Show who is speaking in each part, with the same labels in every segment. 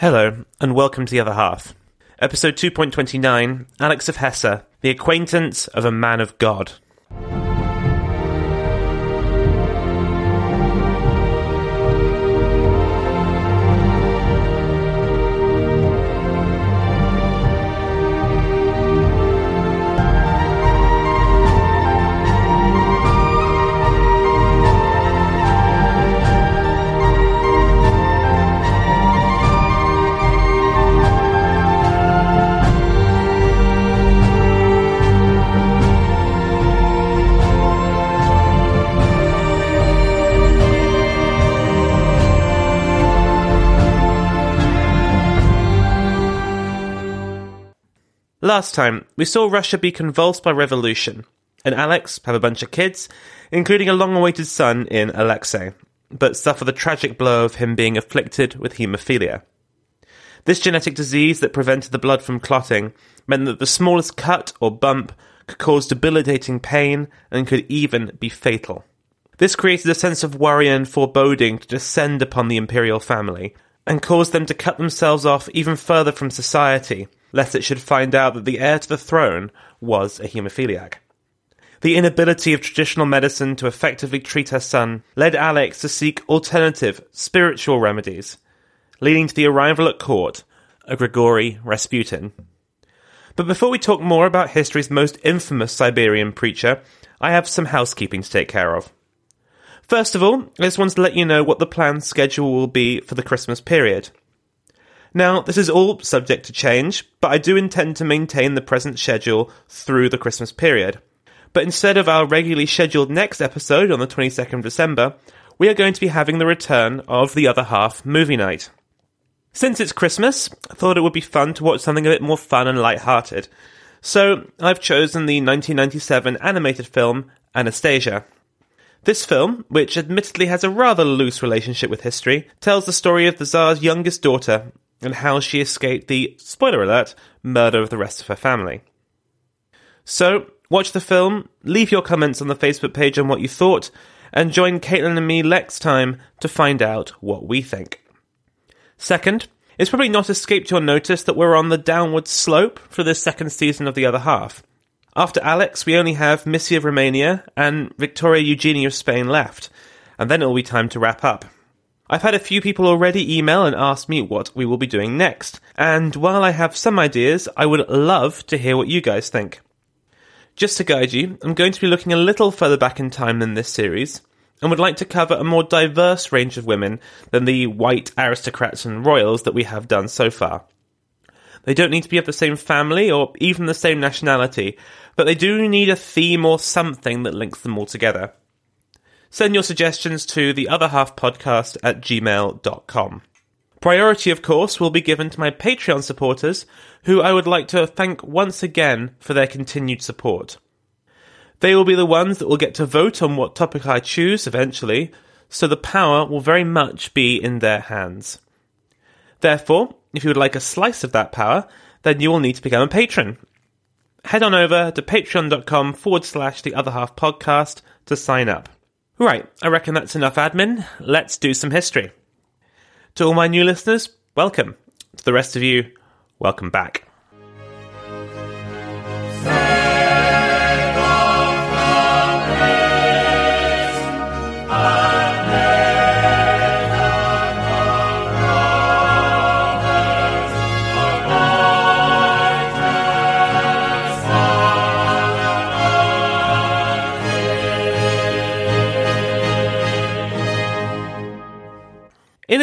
Speaker 1: Hello, and welcome to The Other Half. Episode 2.29 Alix of Hesse, The Acquaintance of a Man of God. Last time, we saw Russia be convulsed by revolution, and Alix have a bunch of kids, including a long awaited son in Alexei, but suffer the tragic blow of him being afflicted with haemophilia. This genetic disease that prevented the blood from clotting meant that the smallest cut or bump could cause debilitating pain and could even be fatal. This created a sense of worry and foreboding to descend upon the imperial family, and caused them to cut themselves off even further from society lest it should find out that the heir to the throne was a haemophiliac. The inability of traditional medicine to effectively treat her son led Alix to seek alternative, spiritual remedies, leading to the arrival at court of Grigory Rasputin. But before we talk more about history's most infamous Siberian preacher, I have some housekeeping to take care of. First of all, I just wanted to let you know what the planned schedule will be for the Christmas period. Now, this is all subject to change, but I do intend to maintain the present schedule through the Christmas period. But instead of our regularly scheduled next episode on the 22nd of December, we are going to be having the return of the other half movie night. Since it's Christmas, I thought it would be fun to watch something a bit more fun and light-hearted. So, I've chosen the 1997 animated film Anastasia. This film, which admittedly has a rather loose relationship with history, tells the story of the Tsar's youngest daughter and how she escaped the, spoiler alert, murder of the rest of her family. So, watch the film, leave your comments on the Facebook page on what you thought, and join Caitlin and me next time to find out what we think. Second, it's probably not escaped your notice that we're on the downward slope for this second season of The Other Half. After Alix, we only have Missy of Romania and Victoria Eugenie of Spain left, and then it will be time to wrap up. I've had a few people already email and ask me what we will be doing next, and while I have some ideas, I would love to hear what you guys think. Just to guide you, I'm going to be looking a little further back in time than this series, and would like to cover a more diverse range of women than the white aristocrats and royals that we have done so far. They don't need to be of the same family or even the same nationality, but they do need a theme or something that links them all together. Send your suggestions to the other half podcast at gmail.com. Priority, of course, will be given to my Patreon supporters, who I would like to thank once again for their continued support. They will be the ones that will get to vote on what topic I choose eventually, so the power will very much be in their hands. Therefore, if you would like a slice of that power, then you will need to become a patron. Head on over to patreon.com forward slash the other half podcast to sign up. Right, I reckon that's enough admin. Let's do some history. To all my new listeners, welcome. To the rest of you, welcome back.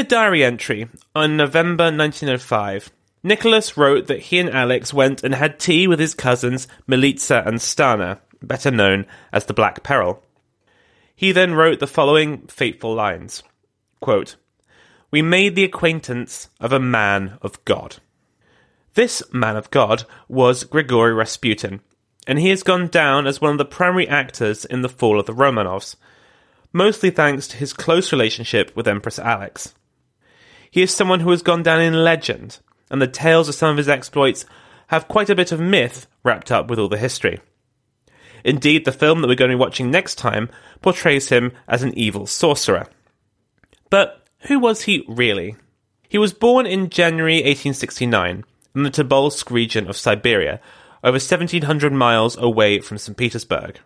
Speaker 1: Diary entry on November 1905, Nicholas wrote that he and Alix went and had tea with his cousins Militsa and Stana, better known as the Black Peril. He then wrote the following fateful lines quote, We made the acquaintance of a man of God. This man of God was Grigory Rasputin, and he has gone down as one of the primary actors in the fall of the Romanovs, mostly thanks to his close relationship with Empress Alix. He is someone who has gone down in legend, and the tales of some of his exploits have quite a bit of myth wrapped up with all the history. Indeed, the film that we're going to be watching next time portrays him as an evil sorcerer. But who was he really? He was born in January 1869 in the Tobolsk region of Siberia, over 1700 miles away from St. Petersburg.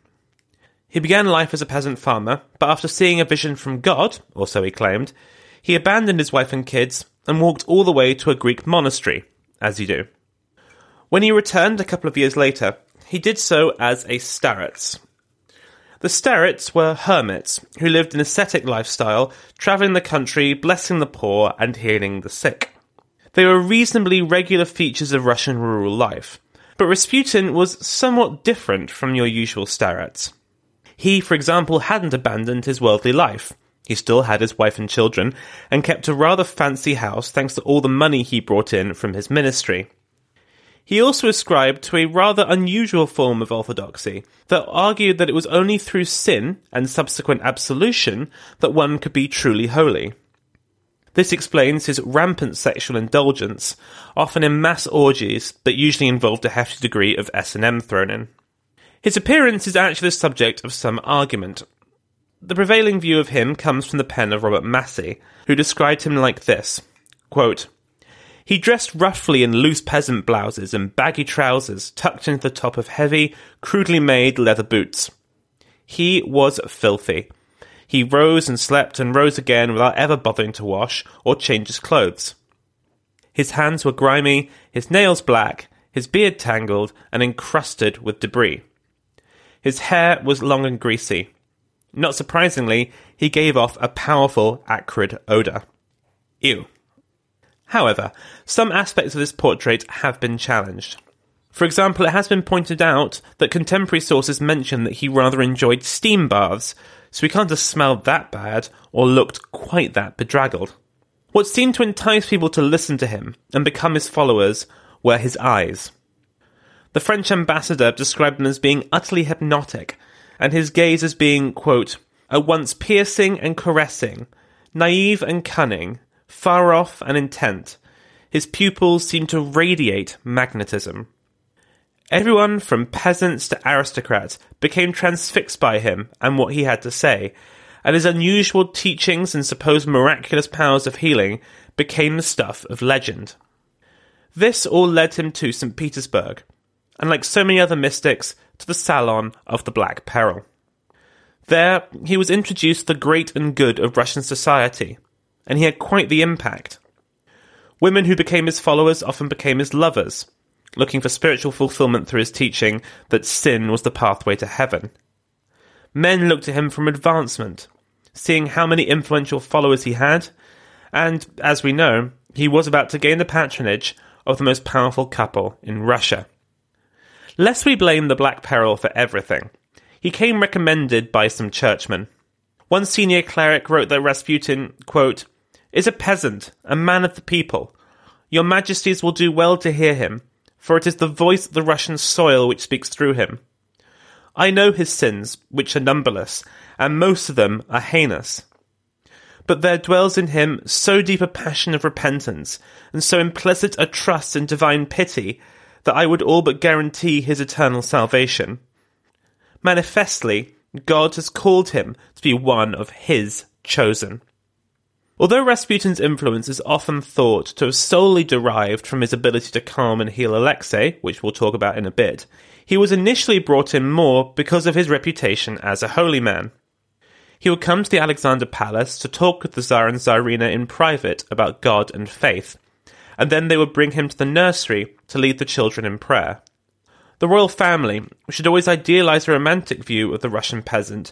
Speaker 1: He began life as a peasant farmer, but after seeing a vision from God, or so he claimed, he abandoned his wife and kids and walked all the way to a Greek monastery, as you do. When he returned a couple of years later, he did so as a starets. The starets were hermits who lived an ascetic lifestyle, travelling the country, blessing the poor, and healing the sick. They were reasonably regular features of Russian rural life, but Rasputin was somewhat different from your usual starets. He, for example, hadn't abandoned his worldly life. He still had his wife and children, and kept a rather fancy house thanks to all the money he brought in from his ministry. He also ascribed to a rather unusual form of orthodoxy that argued that it was only through sin and subsequent absolution that one could be truly holy. This explains his rampant sexual indulgence, often in mass orgies that usually involved a hefty degree of S&M thrown in. His appearance is actually the subject of some argument. The prevailing view of him comes from the pen of Robert Massie, who described him like this quote, he dressed roughly in loose peasant blouses and baggy trousers tucked into the top of heavy, crudely made leather boots. He was filthy. He rose and slept and rose again without ever bothering to wash or change his clothes. His hands were grimy, his nails black, his beard tangled and encrusted with debris. His hair was long and greasy. Not surprisingly, he gave off a powerful, acrid odour. Ew. However, some aspects of this portrait have been challenged. For example, it has been pointed out that contemporary sources mention that he rather enjoyed steam baths, so he can't have smelled that bad or looked quite that bedraggled. What seemed to entice people to listen to him and become his followers were his eyes. The French ambassador described them as being utterly hypnotic, and his gaze as being, quote, at once piercing and caressing, naive and cunning, far off and intent. His pupils seemed to radiate magnetism. Everyone from peasants to aristocrats became transfixed by him and what he had to say, and his unusual teachings and supposed miraculous powers of healing became the stuff of legend. This all led him to St. Petersburg, and like so many other mystics, to the Salon of the Black Peril. There, he was introduced to the great and good of Russian society, and he had quite the impact. Women who became his followers often became his lovers, looking for spiritual fulfillment through his teaching that sin was the pathway to heaven. Men looked to him for advancement, seeing how many influential followers he had, and, as we know, he was about to gain the patronage of the most powerful couple in Russia. Lest we blame the Black Peril for everything, he came recommended by some churchmen. One senior cleric wrote that Rasputin, quote, is a peasant, a man of the people. Your majesties will do well to hear him, for it is the voice of the Russian soil which speaks through him. I know his sins, which are numberless, and most of them are heinous. But there dwells in him so deep a passion of repentance, and so implicit a trust in divine pity, that I would all but guarantee his eternal salvation. Manifestly, God has called him to be one of his chosen. Although Rasputin's influence is often thought to have solely derived from his ability to calm and heal Alexei, which we'll talk about in a bit, he was initially brought in more because of his reputation as a holy man. He would come to the Alexander Palace to talk with the Tsar and Tsarina in private about God and faith, and then they would bring him to the nursery to lead the children in prayer. The royal family, which had always idealized a romantic view of the Russian peasant,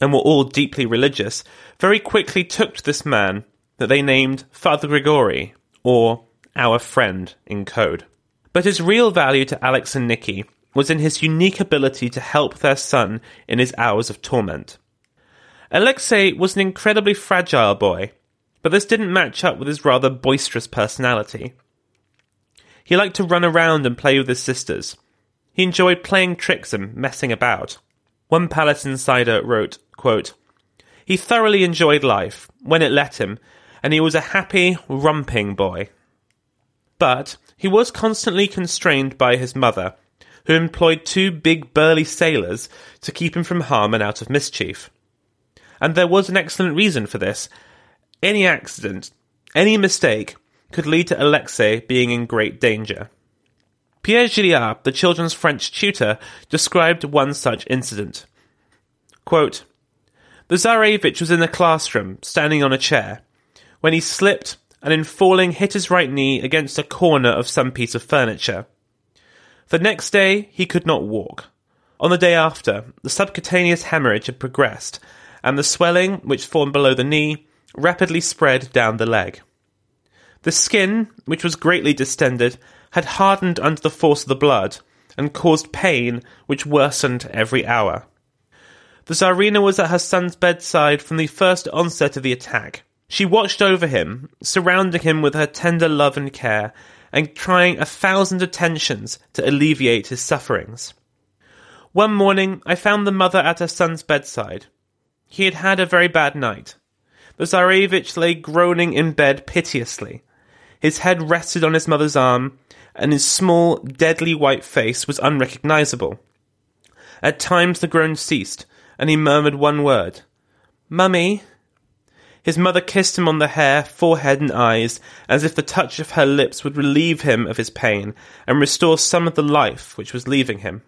Speaker 1: and were all deeply religious, very quickly took to this man that they named Father Grigory, or our friend in code. But his real value to Alix and Nicky was in his unique ability to help their son in his hours of torment. Alexei was an incredibly fragile boy, but this didn't match up with his rather boisterous personality. He liked to run around and play with his sisters, he enjoyed playing tricks and messing about. One palace insider wrote, quote, He thoroughly enjoyed life, when it let him, and he was a happy, romping boy. But he was constantly constrained by his mother, who employed two big burly sailors to keep him from harm and out of mischief. And there was an excellent reason for this. Any accident, any mistake could lead to Alexei being in great danger. Pierre Gilliard, the children's French tutor, described one such incident. Quote, the Tsarevich was in the classroom, standing on a chair, when he slipped and in falling hit his right knee against a corner of some piece of furniture. The next day, he could not walk. On the day after, the subcutaneous hemorrhage had progressed, and the swelling, which formed below the knee, rapidly spread down the leg. The skin, which was greatly distended, had hardened under the force of the blood, and caused pain which worsened every hour. The Tsarina was at her son's bedside from the first onset of the attack. She watched over him, surrounding him with her tender love and care, and trying a thousand attentions to alleviate his sufferings. One morning, I found the mother at her son's bedside. He had had a very bad night. The Tsarevich lay groaning in bed piteously. His head rested on his mother's arm, and his small, deadly white face was unrecognizable. At times the groans ceased, and he murmured one word Mummy. His mother kissed him on the hair, forehead, and eyes, as if the touch of her lips would relieve him of his pain and restore some of the life which was leaving him.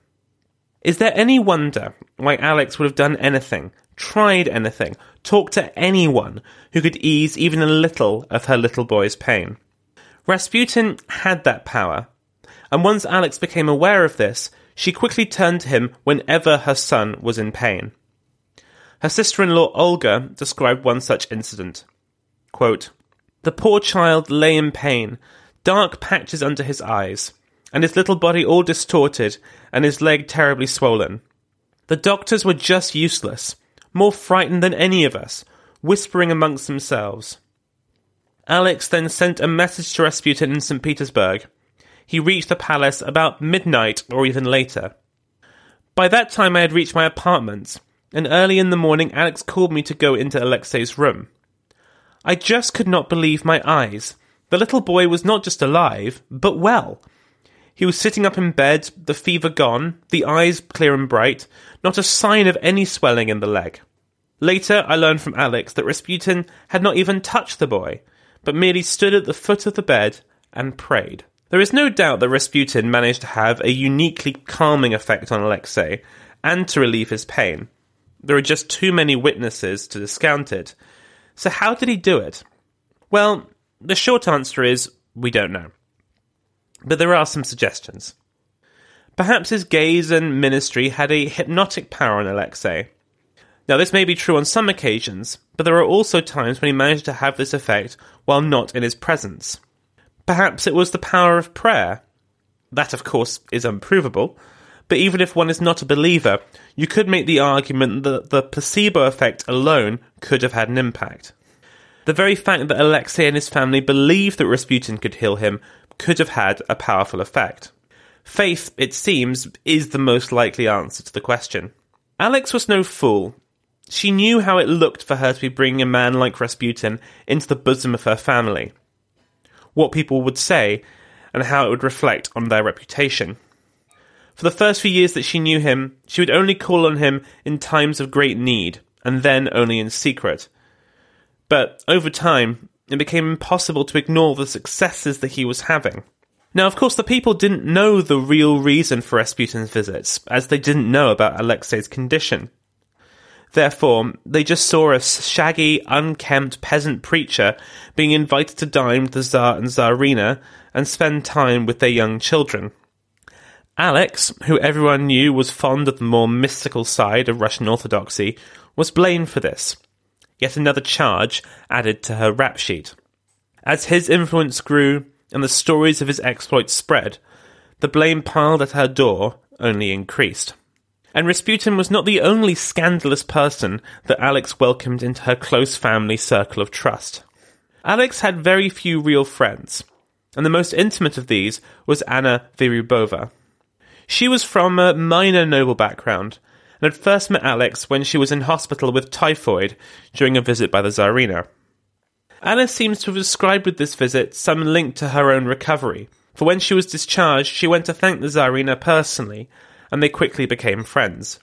Speaker 1: Is there any wonder why Alix would have done anything, tried anything, talked to anyone who could ease even a little of her little boy's pain? Rasputin had that power, and once Alix became aware of this, she quickly turned to him whenever her son was in pain. Her sister in law Olga described one such incident. Quote, the poor child lay in pain, dark patches under his eyes, and his little body all distorted, and his leg terribly swollen. The doctors were just useless, more frightened than any of us, whispering amongst themselves. Alix then sent a message to Rasputin in St. Petersburg. He reached the palace about midnight or even later. By that time, I had reached my apartment, and early in the morning Alix called me to go into Alexei's room. I just could not believe my eyes. The little boy was not just alive, but well. He was sitting up in bed, the fever gone, the eyes clear and bright, not a sign of any swelling in the leg. Later, I learned from Alix that Rasputin had not even touched the boy, but merely stood at the foot of the bed and prayed. There is no doubt that Rasputin managed to have a uniquely calming effect on Alexei and to relieve his pain. There are just too many witnesses to discount it. So, how did he do it? Well, the short answer is we don't know. But there are some suggestions. Perhaps his gaze and ministry had a hypnotic power on Alexei. Now, this may be true on some occasions, but there are also times when he managed to have this effect while not in his presence. Perhaps it was the power of prayer. That, of course, is unprovable, but even if one is not a believer, you could make the argument that the placebo effect alone could have had an impact. The very fact that Alexei and his family believed that Rasputin could heal him could have had a powerful effect. Faith, it seems, is the most likely answer to the question. Alix was no fool. She knew how it looked for her to be bringing a man like Rasputin into the bosom of her family, what people would say, and how it would reflect on their reputation. For the first few years that she knew him, she would only call on him in times of great need, and then only in secret. But over time, it became impossible to ignore the successes that he was having. Now, of course, the people didn't know the real reason for Rasputin's visits, as they didn't know about Alexei's condition. Therefore, they just saw a shaggy, unkempt peasant preacher being invited to dine with the Tsar and Tsarina and spend time with their young children. Alix, who everyone knew was fond of the more mystical side of Russian Orthodoxy, was blamed for this. Yet another charge added to her rap sheet. As his influence grew and the stories of his exploits spread, the blame piled at her door only increased. And Rasputin was not the only scandalous person that Alix welcomed into her close family circle of trust. Alix had very few real friends, and the most intimate of these was Anna Vyrubova. She was from a minor noble background and had first met Alix when she was in hospital with typhoid during a visit by the Tsarina. Anna seems to have ascribed with this visit some link to her own recovery, for when she was discharged, she went to thank the Tsarina personally, and they quickly became friends.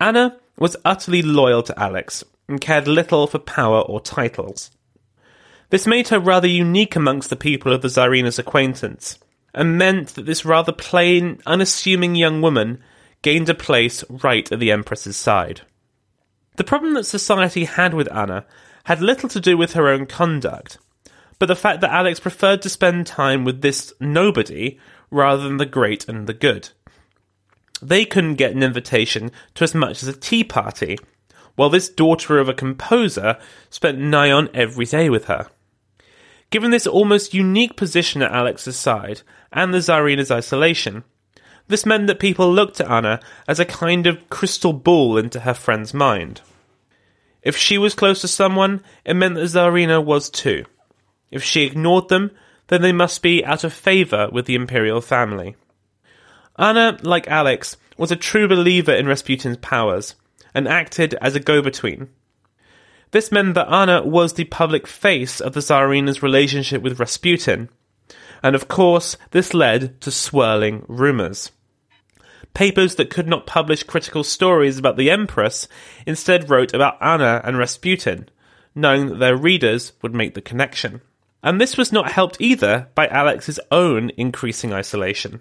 Speaker 1: Anna was utterly loyal to Alix and cared little for power or titles. This made her rather unique amongst the people of the Tsarina's acquaintance, and meant that this rather plain, unassuming young woman gained a place right at the Empress's side. The problem that society had with Anna had little to do with her own conduct, but the fact that Alix preferred to spend time with this nobody rather than the great and the good. They couldn't get an invitation to as much as a tea party, while this daughter of a composer spent nigh on every day with her. Given this almost unique position at Alix's side and the Tsarina's isolation, this meant that people looked at Anna as a kind of crystal ball into her friend's mind. If she was close to someone, it meant that Tsarina was too. If she ignored them, then they must be out of favour with the imperial family. Anna, like Alix, was a true believer in Rasputin's powers and acted as a go between. This meant that Anna was the public face of the Tsarina's relationship with Rasputin, and of course, this led to swirling rumours. Papers that could not publish critical stories about the Empress instead wrote about Anna and Rasputin, knowing that their readers would make the connection. And this was not helped either by Alix's own increasing isolation.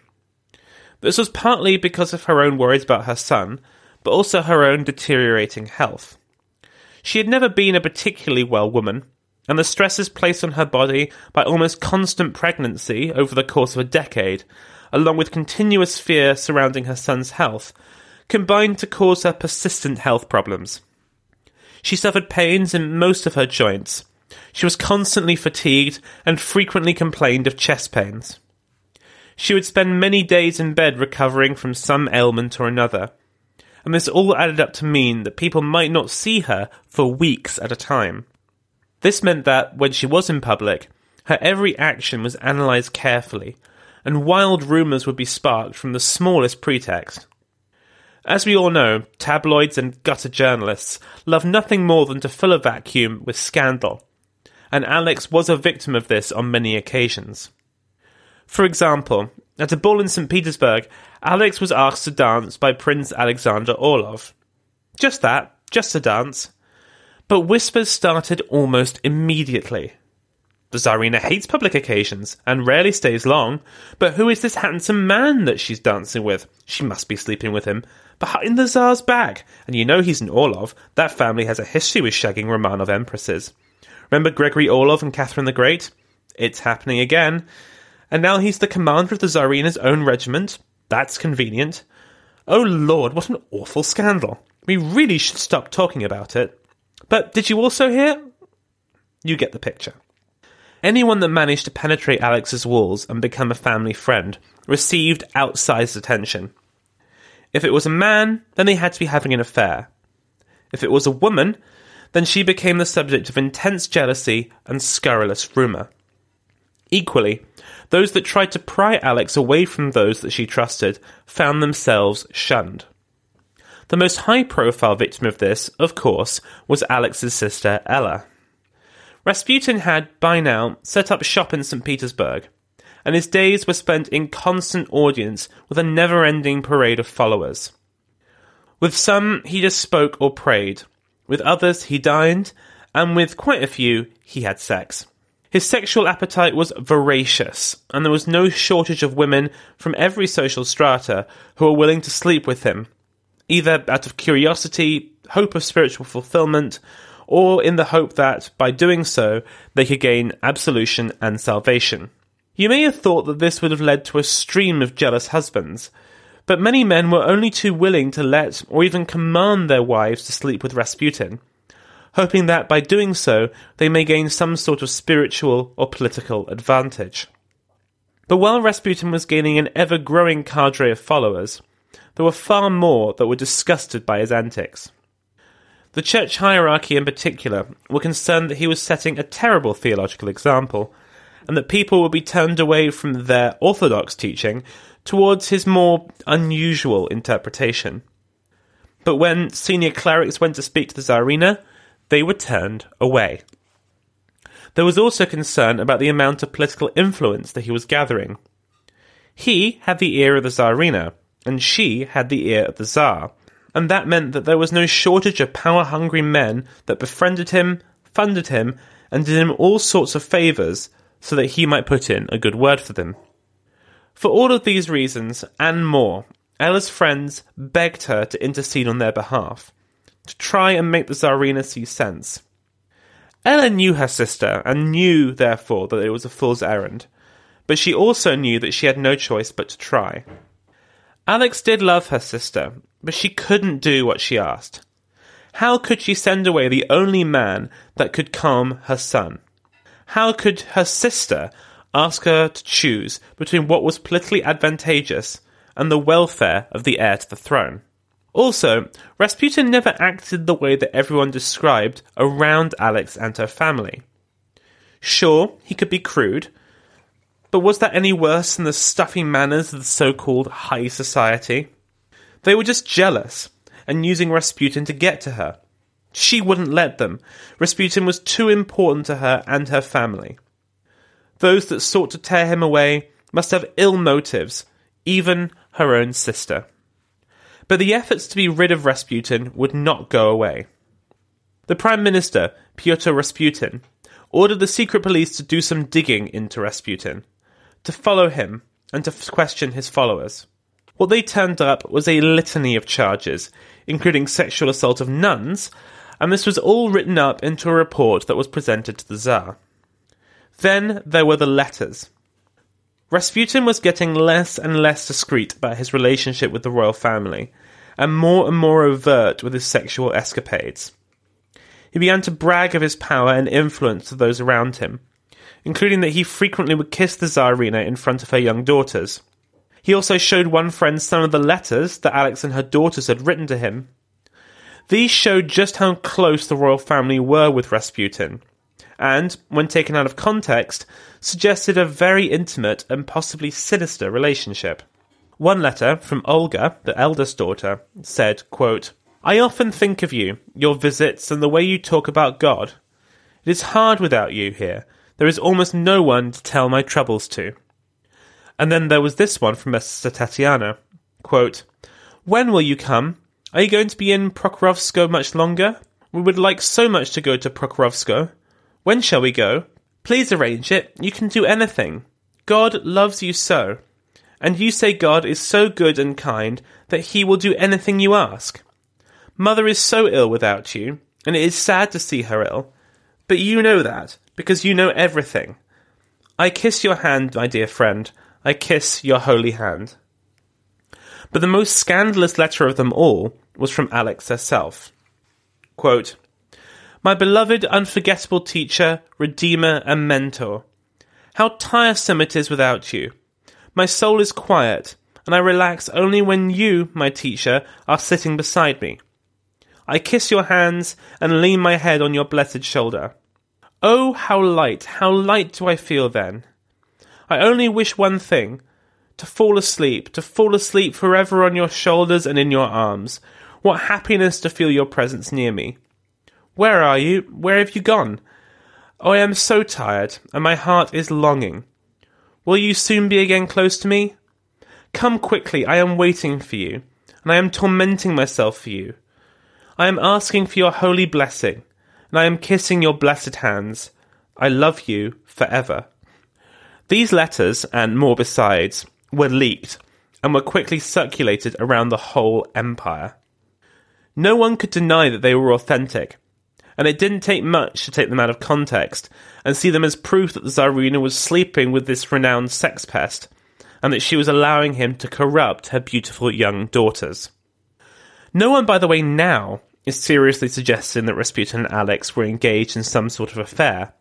Speaker 1: This was partly because of her own worries about her son, but also her own deteriorating health. She had never been a particularly well woman, and the stresses placed on her body by almost constant pregnancy over the course of a decade, along with continuous fear surrounding her son's health, combined to cause her persistent health problems. She suffered pains in most of her joints. She was constantly fatigued and frequently complained of chest pains. She would spend many days in bed recovering from some ailment or another, and this all added up to mean that people might not see her for weeks at a time. This meant that, when she was in public, her every action was analysed carefully, and wild rumours would be sparked from the smallest pretext. As we all know, tabloids and gutter journalists love nothing more than to fill a vacuum with scandal, and Alix was a victim of this on many occasions. For example, at a ball in St. Petersburg, Alix was asked to dance by Prince Alexander Orlov. Just that, just a dance. But whispers started almost immediately. The Tsarina hates public occasions and rarely stays long, but who is this handsome man that she's dancing with? She must be sleeping with him. Behind the Tsar's back, and you know he's an Orlov. That family has a history with shagging Romanov empresses. Remember Gregory Orlov and Catherine the Great? It's happening again. And now he's the commander of the Tsarina's own regiment. That's convenient. Oh lord, what an awful scandal. We really should stop talking about it. But did you also hear? You get the picture. Anyone that managed to penetrate Alix's walls and become a family friend received outsized attention. If it was a man, then they had to be having an affair. If it was a woman, then she became the subject of intense jealousy and scurrilous rumour. Equally, those that tried to pry Alix away from those that she trusted found themselves shunned. The most high profile victim of this, of course, was Alix's sister Ella. Rasputin had, by now, set up shop in St. Petersburg, and his days were spent in constant audience with a never ending parade of followers. With some, he just spoke or prayed, with others, he dined, and with quite a few, he had sex. His sexual appetite was voracious, and there was no shortage of women from every social strata who were willing to sleep with him, either out of curiosity, hope of spiritual fulfillment, or in the hope that, by doing so, they could gain absolution and salvation. You may have thought that this would have led to a stream of jealous husbands, but many men were only too willing to let or even command their wives to sleep with Rasputin, hoping that by doing so they may gain some sort of spiritual or political advantage. But while Rasputin was gaining an ever growing cadre of followers, there were far more that were disgusted by his antics. The church hierarchy in particular were concerned that he was setting a terrible theological example, and that people would be turned away from their orthodox teaching towards his more unusual interpretation. But when senior clerics went to speak to the Tsarina, they were turned away. There was also concern about the amount of political influence that he was gathering. He had the ear of the Tsarina, and she had the ear of the Tsar, and that meant that there was no shortage of power hungry men that befriended him, funded him, and did him all sorts of favours so that he might put in a good word for them. For all of these reasons, and more, Ella's friends begged her to intercede on their behalf, to try and make the Tsarina see sense. Ella knew her sister, and knew, therefore, that it was a fool's errand, but she also knew that she had no choice but to try. Alix did love her sister, but she couldn't do what she asked. How could she send away the only man that could calm her son? How could her sister ask her to choose between what was politically advantageous and the welfare of the heir to the throne? Also, Rasputin never acted the way that everyone described around Alix and her family. Sure, he could be crude, but was that any worse than the stuffy manners of the so called high society? They were just jealous and using Rasputin to get to her. She wouldn't let them. Rasputin was too important to her and her family. Those that sought to tear him away must have ill motives, even her own sister. But the efforts to be rid of Rasputin would not go away. The Prime Minister, Pyotr Rasputin, ordered the secret police to do some digging into Rasputin to follow him and to question his followers. What they turned up was a litany of charges, including sexual assault of nuns, and this was all written up into a report that was presented to the Tsar. Then there were the letters. Rasputin was getting less and less discreet about his relationship with the royal family, and more and more overt with his sexual escapades. He began to brag of his power and influence to those around him, including that he frequently would kiss the Tsarina in front of her young daughters. He also showed one friend some of the letters that Alix and her daughters had written to him. These showed just how close the royal family were with Rasputin, and, when taken out of context, suggested a very intimate and possibly sinister relationship. One letter from Olga, the eldest daughter, said, quote, I often think of you, your visits, and the way you talk about God. It is hard without you here, there is almost no one to tell my troubles to. And then there was this one from Sister Tatiana. Quote, When will you come? Are you going to be in Pokrovskoye much longer? We would like so much to go to Pokrovskoye. When shall we go? Please arrange it. You can do anything. God loves you so. And you say God is so good and kind that he will do anything you ask. Mother is so ill without you, and it is sad to see her ill. But you know that, because you know everything. I kiss your hand, my dear friend. I kiss your holy hand. But the most scandalous letter of them all was from Alix herself. Quote, My beloved, unforgettable teacher, redeemer, and mentor, how tiresome it is without you. My soul is quiet, and I relax only when you, my teacher, are sitting beside me. I kiss your hands and lean my head on your blessed shoulder. Oh, how light, how light do I feel then! I only wish one thing to fall asleep, to fall asleep forever on your shoulders and in your arms. What happiness to feel your presence near me. Where are you? Where have you gone? Oh, I am so tired, and my heart is longing. Will you soon be again close to me? Come quickly, I am waiting for you, and I am tormenting myself for you. I am asking for your holy blessing and I am kissing your blessed hands. I love you forever. These letters, and more besides, were leaked and were quickly circulated around the whole empire. No one could deny that they were authentic, and it didn't take much to take them out of context and see them as proof that the Tsarina was sleeping with this renowned sex pest, and that she was allowing him to corrupt her beautiful young daughters. No one, by the way, now is seriously suggesting that Rasputin and Alix were engaged in some sort of affair.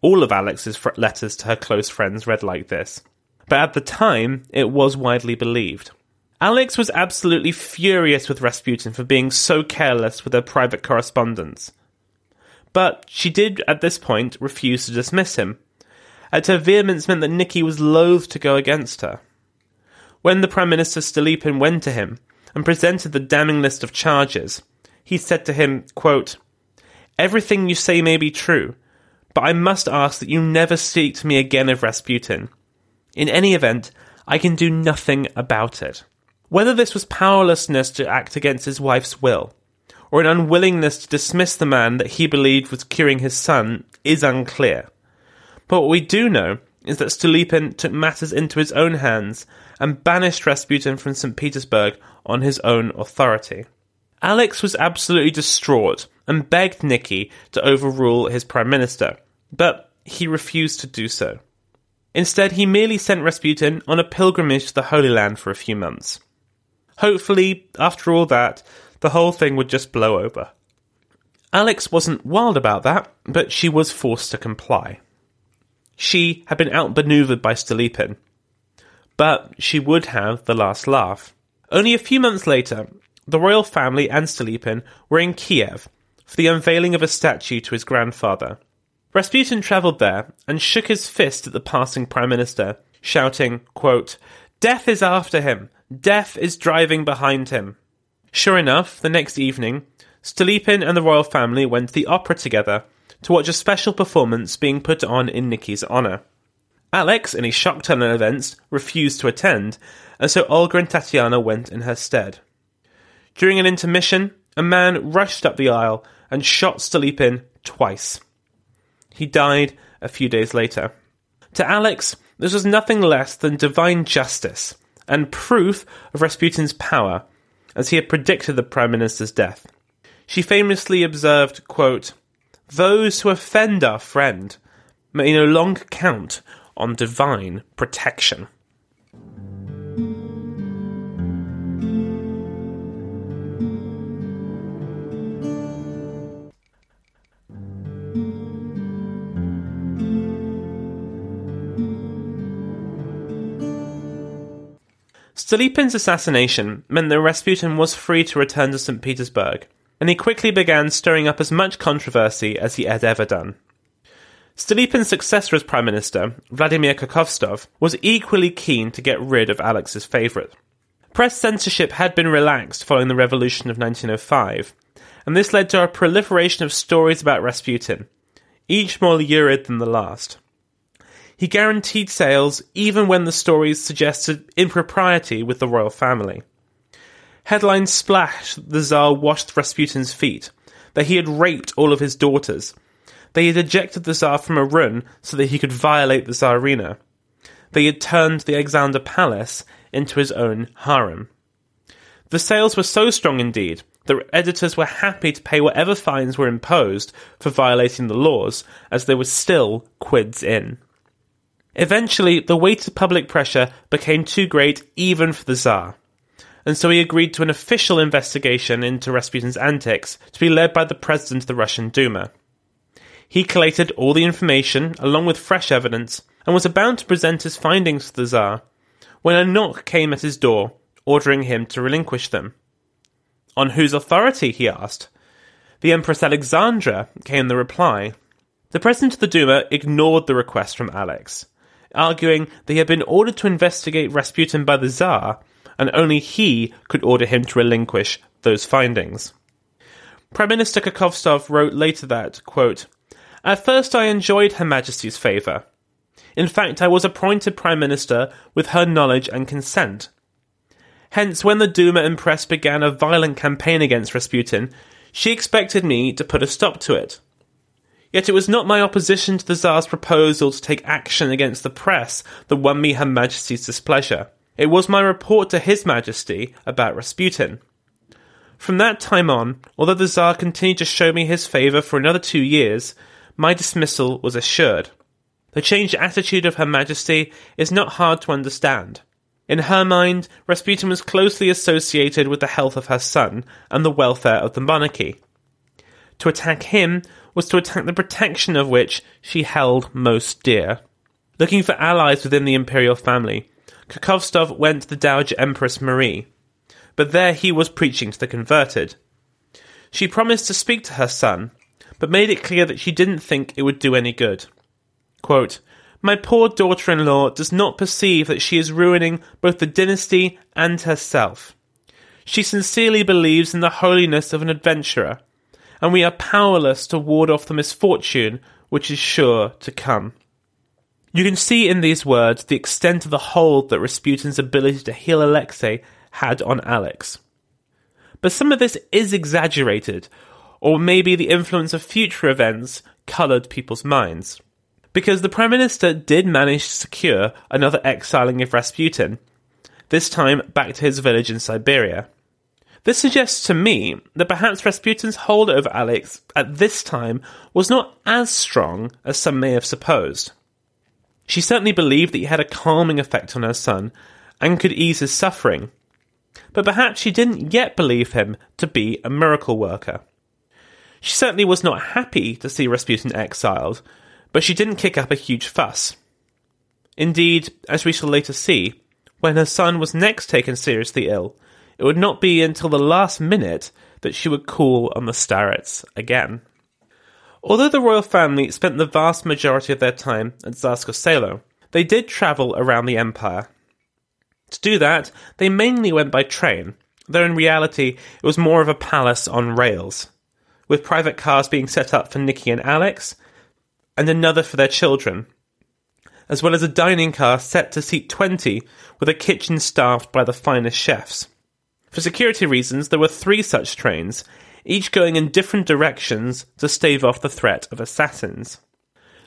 Speaker 1: All of Alix's letters to her close friends read like this. But at the time, it was widely believed. Alix was absolutely furious with Rasputin for being so careless with her private correspondence. But she did, at this point, refuse to dismiss him, and her vehemence meant that Nicky was loath to go against her. When the Prime Minister Stolypin went to him and presented the damning list of charges, he said to him, quote, Everything you say may be true, but I must ask that you never speak to me again of Rasputin. In any event, I can do nothing about it. Whether this was powerlessness to act against his wife's will, or an unwillingness to dismiss the man that he believed was curing his son, is unclear. But what we do know is that Stolypin took matters into his own hands and banished Rasputin from St. Petersburg on his own authority. Alix was absolutely distraught and begged Nicky to overrule his prime minister, but he refused to do so. Instead, he merely sent Rasputin on a pilgrimage to the Holy Land for a few months. Hopefully, after all that, the whole thing would just blow over. Alix wasn't wild about that, but she was forced to comply. She had been outmaneuvered by Stolypin, but she would have the last laugh. Only a few months later, the royal family and Stolypin were in Kiev for the unveiling of a statue to his grandfather. Rasputin travelled there and shook his fist at the passing prime minister, shouting, quote, Death is after him! Death is driving behind him! Sure enough, the next evening, Stolypin and the royal family went to the opera together to watch a special performance being put on in Nicky's honour. Alix, in a shock turn of events, refused to attend, and so Olga and Tatiana went in her stead. During an intermission, a man rushed up the aisle and shot Stolypin twice. He died a few days later. To Alix, this was nothing less than divine justice and proof of Rasputin's power, as he had predicted the Prime Minister's death. She famously observed, quote, Those who offend our friend may no longer count on divine protection. Stolypin's assassination meant that Rasputin was free to return to St. Petersburg, and he quickly began stirring up as much controversy as he had ever done. Stolypin's successor as Prime Minister, Vladimir Kokovtsov, was equally keen to get rid of Alix's favourite. Press censorship had been relaxed following the revolution of 1905, and this led to a proliferation of stories about Rasputin, each more lurid than the last. He guaranteed sales even when the stories suggested impropriety with the royal family. Headlines splashed that the Tsar washed Rasputin's feet, that he had raped all of his daughters, they had ejected the Tsar from a run so that he could violate the Tsarina. They had turned the Alexander Palace into his own harem. The sales were so strong indeed that editors were happy to pay whatever fines were imposed for violating the laws, as there were still quids in. Eventually, the weight of public pressure became too great even for the Tsar, and so he agreed to an official investigation into Rasputin's antics to be led by the president of the Russian Duma. He collated all the information, along with fresh evidence, and was about to present his findings to the Tsar when a knock came at his door, ordering him to relinquish them. On whose authority? he asked. The Empress Alexandra, came the reply. The President of the Duma ignored the request from Alix, arguing that he had been ordered to investigate Rasputin by the Tsar, and only he could order him to relinquish those findings. Prime Minister Kokovtsov wrote later that, quote, At first I enjoyed Her Majesty's favour. In fact, I was appointed Prime Minister with her knowledge and consent. Hence, when the Duma and press began a violent campaign against Rasputin, she expected me to put a stop to it. Yet it was not my opposition to the Tsar's proposal to take action against the press that won me Her Majesty's displeasure. It was my report to His Majesty about Rasputin. From that time on, although the Tsar continued to show me his favour for another two years, my dismissal was assured. The changed attitude of Her Majesty is not hard to understand. In her mind, Rasputin was closely associated with the health of her son and the welfare of the monarchy. To attack him was to attack the protection of which she held most dear. Looking for allies within the imperial family, Kokovtsov went to the Dowager Empress Marie, but there he was preaching to the converted. She promised to speak to her son, but made it clear that she didn't think it would do any good. Quote, My poor daughter in law does not perceive that she is ruining both the dynasty and herself. She sincerely believes in the holiness of an adventurer and we are powerless to ward off the misfortune which is sure to come. You can see in these words the extent of the hold that Rasputin's ability to heal Alexei had on Alix. But some of this is exaggerated, or maybe the influence of future events coloured people's minds. Because the Prime Minister did manage to secure another exiling of Rasputin, this time back to his village in Siberia. This suggests to me that perhaps Rasputin's hold over Alix at this time was not as strong as some may have supposed. She certainly believed that he had a calming effect on her son and could ease his suffering, but perhaps she didn't yet believe him to be a miracle worker. She certainly was not happy to see Rasputin exiled, but she didn't kick up a huge fuss. Indeed, as we shall later see, when her son was next taken seriously ill, it would not be until the last minute that she would call on the starets again. Although the royal family spent the vast majority of their time at Selo, they did travel around the empire. To do that, they mainly went by train, though in reality it was more of a palace on rails with private cars being set up for Nicky and Alix, and another for their children, as well as a dining car set to seat 20 with a kitchen staffed by the finest chefs. For security reasons, there were three such trains, each going in different directions to stave off the threat of assassins.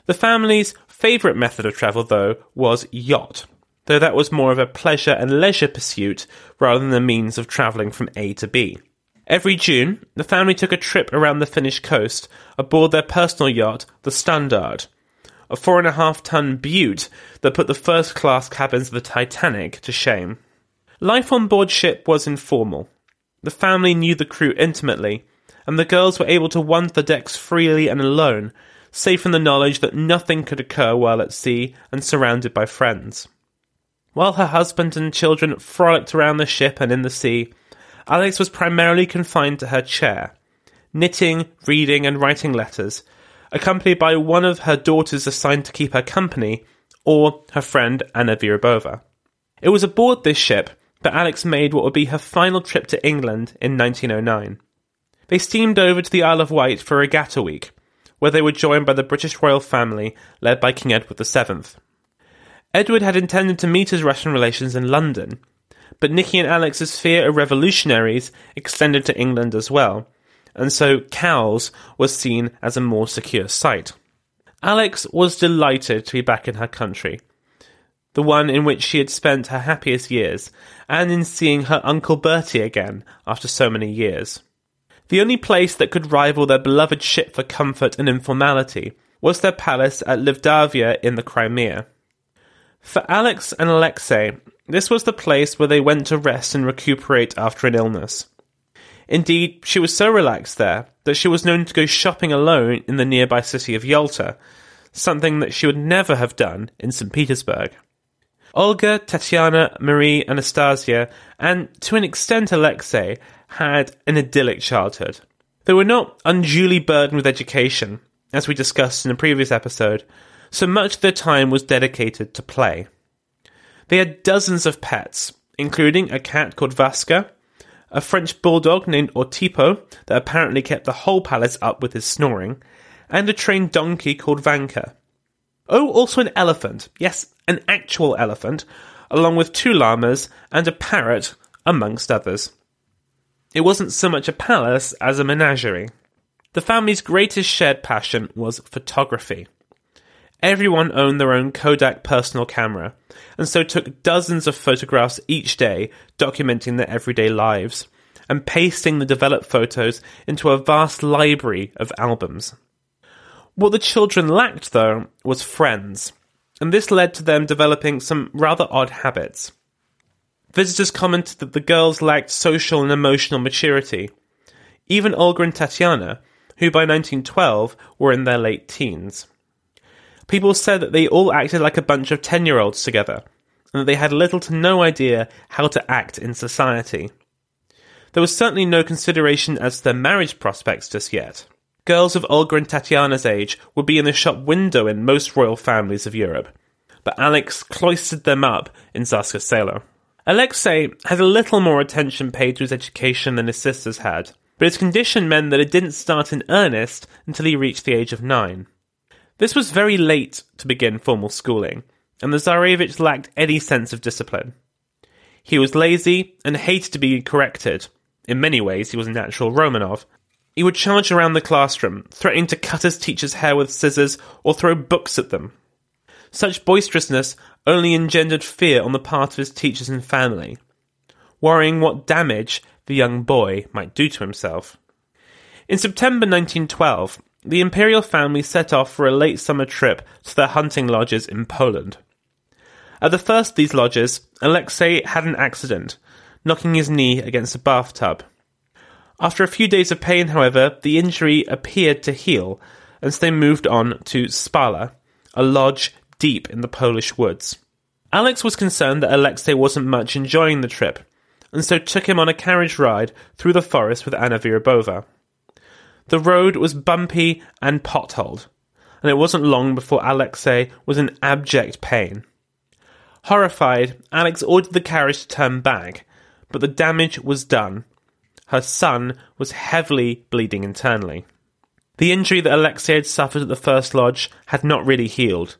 Speaker 1: The family's favourite method of travel, though, was yacht, though that was more of a pleasure and leisure pursuit rather than a means of travelling from A to B. Every June, the family took a trip around the Finnish coast aboard their personal yacht, the Standart, a four and a half ton beaut that put the first class cabins of the Titanic to shame. Life on board ship was informal. The family knew the crew intimately, and the girls were able to wander the decks freely and alone, safe in the knowledge that nothing could occur while at sea and surrounded by friends. While her husband and children frolicked around the ship and in the sea, Alix was primarily confined to her chair, knitting, reading, and writing letters, accompanied by one of her daughters assigned to keep her company, or her friend Anna Vyrubova. It was aboard this ship that Alix made what would be her final trip to England in 1909. They steamed over to the Isle of Wight for Regatta Week, where they were joined by the British royal family led by King Edward VII. Edward had intended to meet his Russian relations in London, but Nicky and Alix's fear of revolutionaries extended to England as well, and so Cowes was seen as a more secure site. Alix was delighted to be back in her country, the one in which she had spent her happiest years, and in seeing her Uncle Bertie again after so many years. The only place that could rival their beloved ship for comfort and informality was their palace at Livadia in the Crimea. For Alix and Alexei, this was the place where they went to rest and recuperate after an illness. Indeed, she was so relaxed there that she was known to go shopping alone in the nearby city of Yalta, something that she would never have done in St. Petersburg. Olga, Tatiana, Marie, Anastasia, and to an extent Alexei, had an idyllic childhood. They were not unduly burdened with education, as we discussed in a previous episode, so much of their time was dedicated to play. They had dozens of pets, including a cat called Vasca, a French bulldog named Ortipo that apparently kept the whole palace up with his snoring, and a trained donkey called Vanka. Oh, also an elephant. Yes, an actual elephant, along with two llamas and a parrot, amongst others. It wasn't so much a palace as a menagerie. The family's greatest shared passion was photography. Everyone owned their own Kodak personal camera, and so took dozens of photographs each day documenting their everyday lives, and pasting the developed photos into a vast library of albums. What the children lacked, though, was friends, and this led to them developing some rather odd habits. Visitors commented that the girls lacked social and emotional maturity. Even Olga and Tatiana, who by 1912 were in their late teens. People said that they all acted like a bunch of 10 year olds together, and that they had little to no idea how to act in society. There was certainly no consideration as to their marriage prospects just yet. Girls of Olga and Tatiana's age would be in the shop window in most royal families of Europe, but Alix cloistered them up in Tsarskoye Selo. Alexei had a little more attention paid to his education than his sisters had, but his condition meant that it didn't start in earnest until he reached the age of nine. This was very late to begin formal schooling, and the Tsarevich lacked any sense of discipline. He was lazy and hated to be corrected. In many ways, he was a natural Romanov. He would charge around the classroom, threatening to cut his teachers' hair with scissors or throw books at them. Such boisterousness only engendered fear on the part of his teachers and family, worrying what damage the young boy might do to himself. In September 1912, the imperial family set off for a late summer trip to their hunting lodges in Poland. At the first of these lodges, Alexei had an accident, knocking his knee against a bathtub. After a few days of pain, however, the injury appeared to heal, and so they moved on to Spala, a lodge deep in the Polish woods. Alix was concerned that Alexei wasn't much enjoying the trip, and so took him on a carriage ride through the forest with Anna Vyrubova. The road was bumpy and potholed, and it wasn't long before Alexei was in abject pain. Horrified, Alix ordered the carriage to turn back, but the damage was done. Her son was heavily bleeding internally. The injury that Alexei had suffered at the first lodge had not really healed,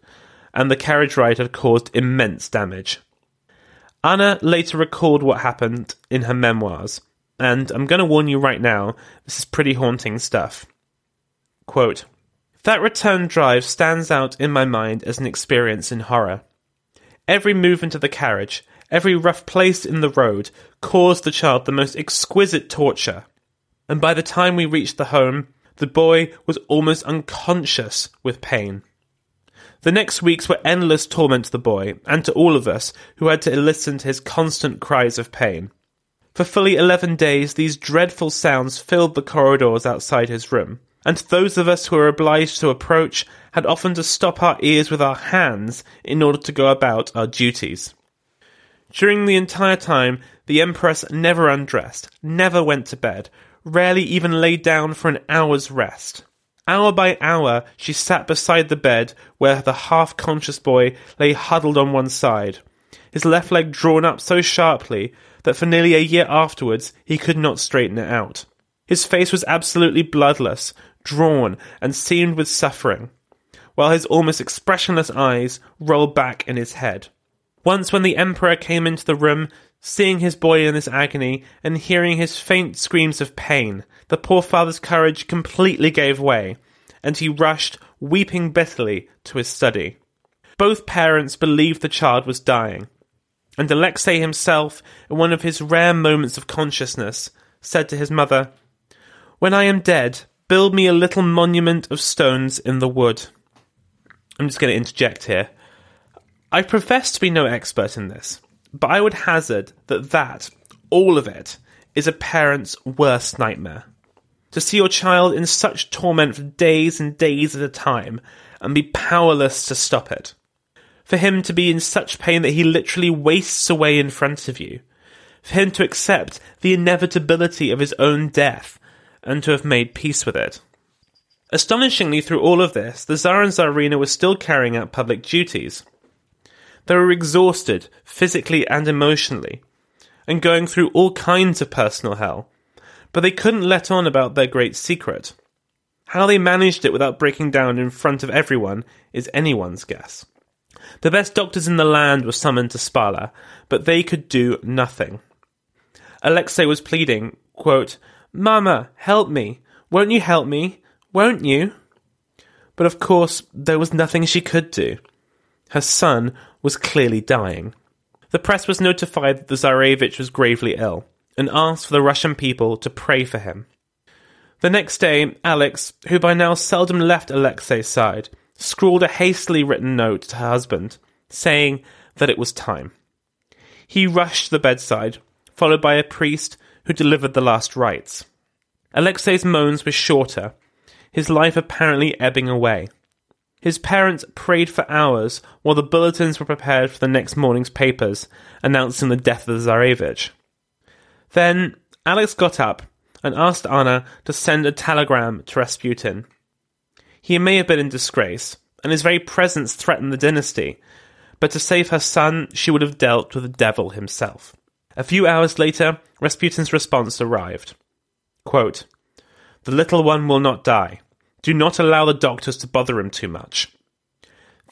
Speaker 1: and the carriage ride had caused immense damage. Anna later recalled what happened in her memoirs, and I'm going to warn you right now, this is pretty haunting stuff. Quote, that return drive stands out in my mind as an experience in horror. Every movement of the carriage, every rough place in the road, caused the child the most exquisite torture. And by the time we reached the home, the boy was almost unconscious with pain. The next weeks were endless torment to the boy, and to all of us who had to listen to his constant cries of pain. For fully eleven days, these dreadful sounds filled the corridors outside his room, and those of us who were obliged to approach had often to stop our ears with our hands in order to go about our duties. During the entire time, the Empress never undressed, never went to bed, rarely even lay down for an hour's rest. Hour by hour, she sat beside the bed where the half conscious boy lay huddled on one side, his left leg drawn up so sharply that for nearly a year afterwards he could not straighten it out. His face was absolutely bloodless, drawn, and seamed with suffering, while his almost expressionless eyes rolled back in his head. Once, when the Emperor came into the room, seeing his boy in this agony and hearing his faint screams of pain, the poor father's courage completely gave way, and he rushed, weeping bitterly, to his study. Both parents believed the child was dying, and Alexei himself, in one of his rare moments of consciousness, said to his mother, When I am dead, build me a little monument of stones in the wood. I'm just going to interject here. I profess to be no expert in this, but I would hazard that that, all of it, is a parent's worst nightmare to see your child in such torment for days and days at a time and be powerless to stop it. For him to be in such pain that he literally wastes away in front of you. For him to accept the inevitability of his own death and to have made peace with it. Astonishingly, through all of this, the Tsar and Tsarina were still carrying out public duties. They were exhausted, physically and emotionally, and going through all kinds of personal hell but they couldn't let on about their great secret. How they managed it without breaking down in front of everyone is anyone's guess. The best doctors in the land were summoned to Spala, but they could do nothing. Alexei was pleading, quote, Mama, help me. Won't you help me? Won't you? But of course, there was nothing she could do. Her son was clearly dying. The press was notified that the Tsarevich was gravely ill and asked for the Russian people to pray for him. The next day, Alix, who by now seldom left Alexei's side, scrawled a hastily written note to her husband, saying that it was time. He rushed to the bedside, followed by a priest who delivered the last rites. Alexei's moans were shorter, his life apparently ebbing away. His parents prayed for hours while the bulletins were prepared for the next morning's papers announcing the death of the Tsarevich. Then Alix got up and asked Anna to send a telegram to Rasputin. He may have been in disgrace, and his very presence threatened the dynasty, but to save her son, she would have dealt with the devil himself. A few hours later, Rasputin's response arrived. Quote, the little one will not die. Do not allow the doctors to bother him too much.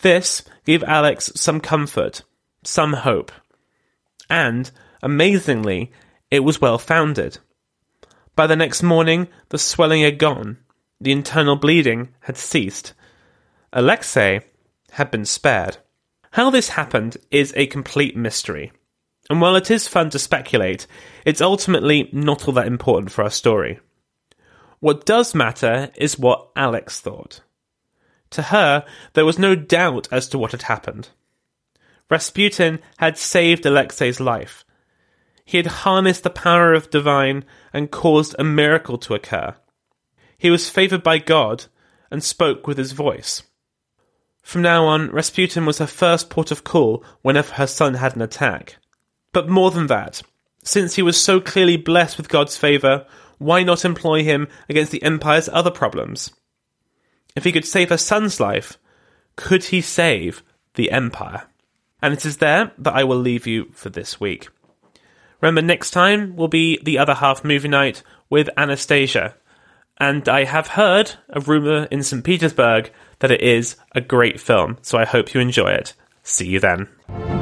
Speaker 1: This gave Alix some comfort, some hope. And, amazingly, it was well founded. By the next morning, the swelling had gone, the internal bleeding had ceased. Alexei had been spared. How this happened is a complete mystery. And while it is fun to speculate, it's ultimately not all that important for our story. What does matter is what Alix thought. To her, there was no doubt as to what had happened. Rasputin had saved Alexei's life. He had harnessed the power of divine and caused a miracle to occur. He was favored by God and spoke with his voice. From now on, Rasputin was her first port of call whenever her son had an attack. But more than that, since he was so clearly blessed with God's favour, why not employ him against the Empire's other problems? If he could save her son's life, could he save the Empire? And it is there that I will leave you for this week. Remember, next time will be the other half movie night with Anastasia. And I have heard a rumour in St. Petersburg that it is a great film, so I hope you enjoy it. See you then.